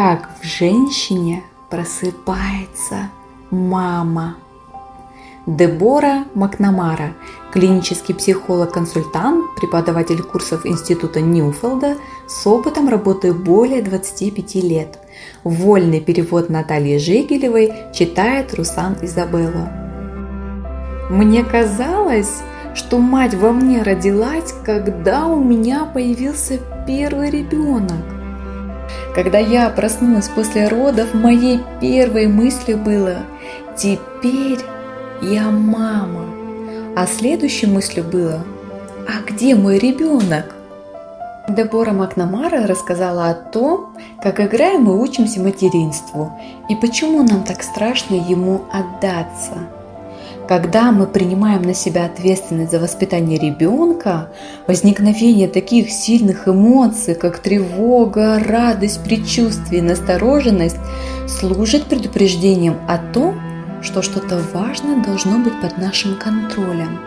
как в женщине просыпается мама. Дебора Макнамара, клинический психолог-консультант, преподаватель курсов Института Ньюфилда с опытом работы более 25 лет. Вольный перевод Натальи Жигелевой читает Русан Изабелло. Мне казалось, что мать во мне родилась, когда у меня появился первый ребенок. Когда я проснулась после родов, моей первой мыслью было «Теперь я мама». А следующей мыслью было «А где мой ребенок?» Дебора Макнамара рассказала о том, как играем и учимся материнству, и почему нам так страшно ему отдаться – когда мы принимаем на себя ответственность за воспитание ребенка, возникновение таких сильных эмоций, как тревога, радость, предчувствие, настороженность, служит предупреждением о том, что что-то важное должно быть под нашим контролем.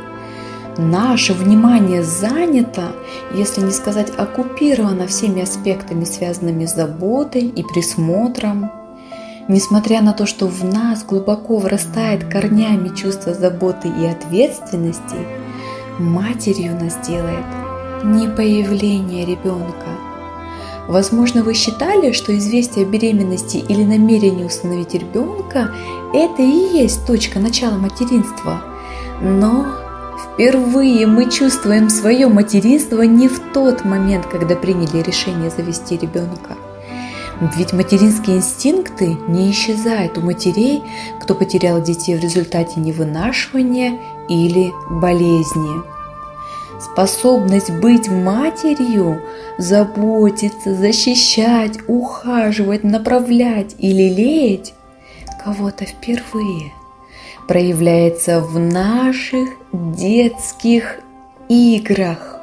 Наше внимание занято, если не сказать оккупировано всеми аспектами, связанными с заботой и присмотром, Несмотря на то, что в нас глубоко врастает корнями чувство заботы и ответственности, матерью нас делает не появление ребенка. Возможно, вы считали, что известие о беременности или намерение установить ребенка – это и есть точка начала материнства. Но впервые мы чувствуем свое материнство не в тот момент, когда приняли решение завести ребенка – ведь материнские инстинкты не исчезают у матерей, кто потерял детей в результате невынашивания или болезни. Способность быть матерью, заботиться, защищать, ухаживать, направлять и лелеять кого-то впервые проявляется в наших детских играх.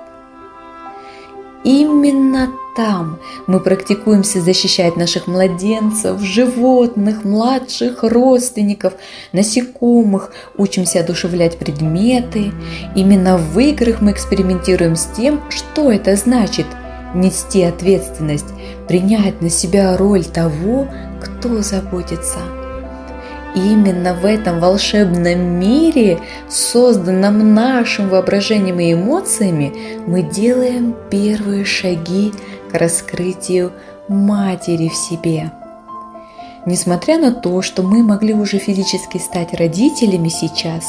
Именно там мы практикуемся защищать наших младенцев, животных, младших родственников, насекомых, учимся одушевлять предметы. Именно в играх мы экспериментируем с тем, что это значит нести ответственность, принять на себя роль того, кто заботится именно в этом волшебном мире, созданном нашим воображением и эмоциями, мы делаем первые шаги к раскрытию матери в себе. Несмотря на то, что мы могли уже физически стать родителями сейчас,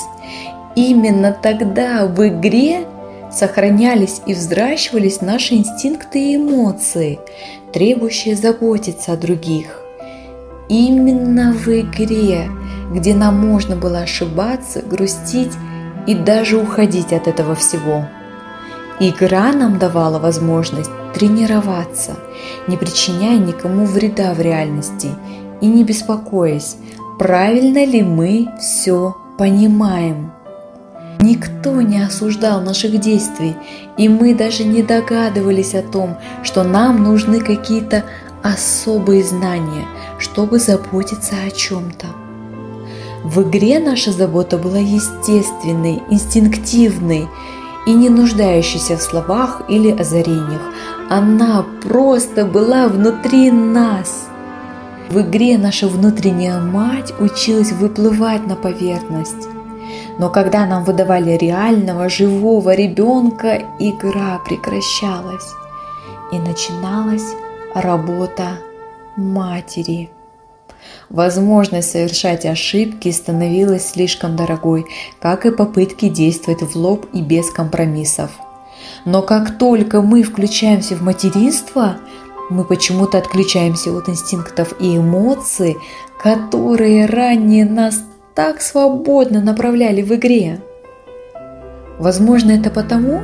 именно тогда в игре сохранялись и взращивались наши инстинкты и эмоции, требующие заботиться о других. Именно в игре, где нам можно было ошибаться, грустить и даже уходить от этого всего. Игра нам давала возможность тренироваться, не причиняя никому вреда в реальности и не беспокоясь, правильно ли мы все понимаем. Никто не осуждал наших действий, и мы даже не догадывались о том, что нам нужны какие-то особые знания, чтобы заботиться о чем-то. В игре наша забота была естественной, инстинктивной и не нуждающейся в словах или озарениях. Она просто была внутри нас. В игре наша внутренняя мать училась выплывать на поверхность. Но когда нам выдавали реального, живого ребенка, игра прекращалась. И начиналась работа матери. Возможность совершать ошибки становилась слишком дорогой, как и попытки действовать в лоб и без компромиссов. Но как только мы включаемся в материнство, мы почему-то отключаемся от инстинктов и эмоций, которые ранее нас так свободно направляли в игре. Возможно, это потому,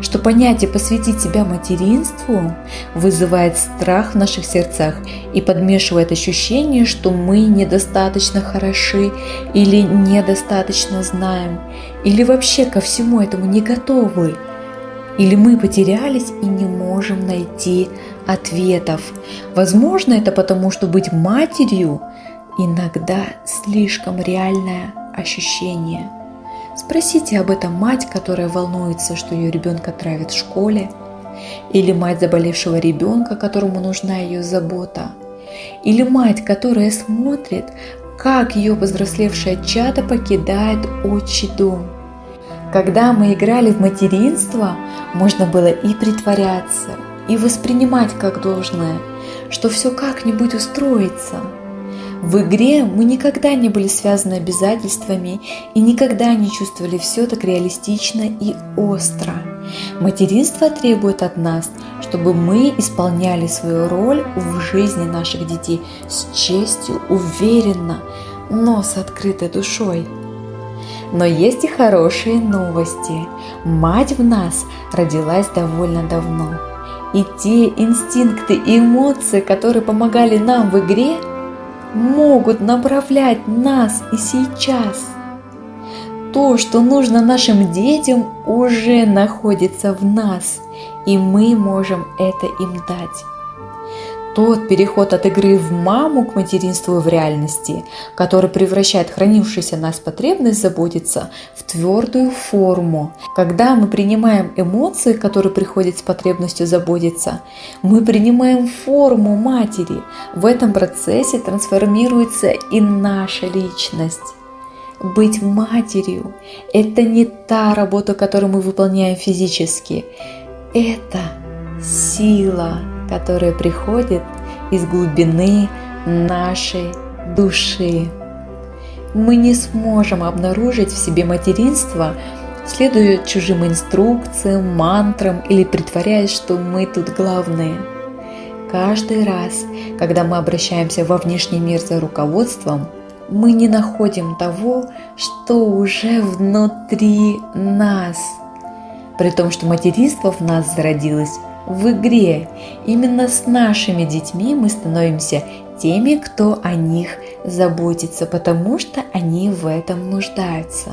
что понятие «посвятить себя материнству» вызывает страх в наших сердцах и подмешивает ощущение, что мы недостаточно хороши или недостаточно знаем, или вообще ко всему этому не готовы, или мы потерялись и не можем найти ответов. Возможно, это потому, что быть матерью иногда слишком реальное ощущение – Спросите об этом мать, которая волнуется, что ее ребенка травят в школе, или мать заболевшего ребенка, которому нужна ее забота, или мать, которая смотрит, как ее повзрослевшее чадо покидает отчий дом. Когда мы играли в материнство, можно было и притворяться, и воспринимать как должное, что все как-нибудь устроится. В игре мы никогда не были связаны обязательствами и никогда не чувствовали все так реалистично и остро. Материнство требует от нас, чтобы мы исполняли свою роль в жизни наших детей с честью, уверенно, но с открытой душой. Но есть и хорошие новости. Мать в нас родилась довольно давно. И те инстинкты и эмоции, которые помогали нам в игре, могут направлять нас и сейчас. То, что нужно нашим детям, уже находится в нас, и мы можем это им дать. Тот переход от игры в маму к материнству в реальности, который превращает хранившуюся нас потребность заботиться в твердую форму. Когда мы принимаем эмоции, которые приходят с потребностью заботиться, мы принимаем форму матери. В этом процессе трансформируется и наша личность. Быть матерью – это не та работа, которую мы выполняем физически. Это сила которое приходит из глубины нашей души. Мы не сможем обнаружить в себе материнство, следуя чужим инструкциям, мантрам или притворяясь, что мы тут главные. Каждый раз, когда мы обращаемся во внешний мир за руководством, мы не находим того, что уже внутри нас. При том, что материнство в нас зародилось в игре. Именно с нашими детьми мы становимся теми, кто о них заботится, потому что они в этом нуждаются.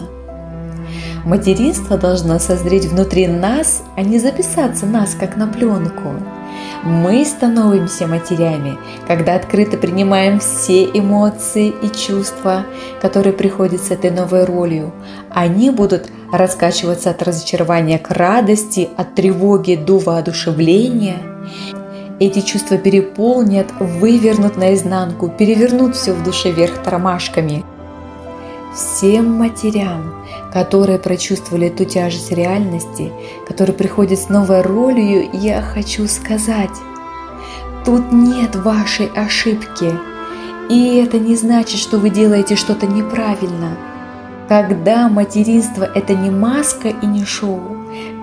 Материнство должно созреть внутри нас, а не записаться нас как на пленку. Мы становимся матерями, когда открыто принимаем все эмоции и чувства, которые приходят с этой новой ролью. Они будут раскачиваться от разочарования к радости, от тревоги до воодушевления. Эти чувства переполнят, вывернут наизнанку, перевернут все в душе вверх тормашками. Всем матерям, которые прочувствовали ту тяжесть реальности, которые приходят с новой ролью, я хочу сказать, тут нет вашей ошибки. И это не значит, что вы делаете что-то неправильно. Когда материнство – это не маска и не шоу,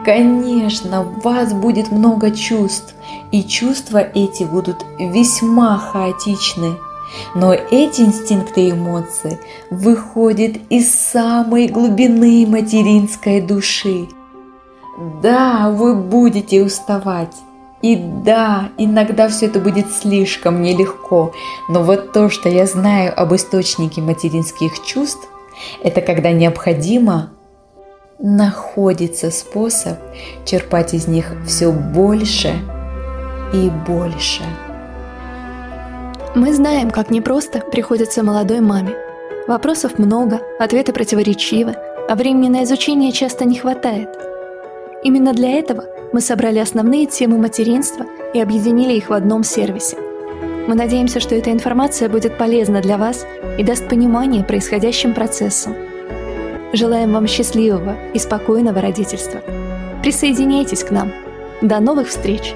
конечно, в вас будет много чувств, и чувства эти будут весьма хаотичны – но эти инстинкты и эмоции выходят из самой глубины материнской души. Да, вы будете уставать. И да, иногда все это будет слишком нелегко, но вот то, что я знаю об источнике материнских чувств, это когда необходимо, находится способ черпать из них все больше и больше. Мы знаем, как непросто приходится молодой маме. Вопросов много, ответы противоречивы, а времени на изучение часто не хватает. Именно для этого мы собрали основные темы материнства и объединили их в одном сервисе. Мы надеемся, что эта информация будет полезна для вас и даст понимание происходящим процессам. Желаем вам счастливого и спокойного родительства. Присоединяйтесь к нам. До новых встреч!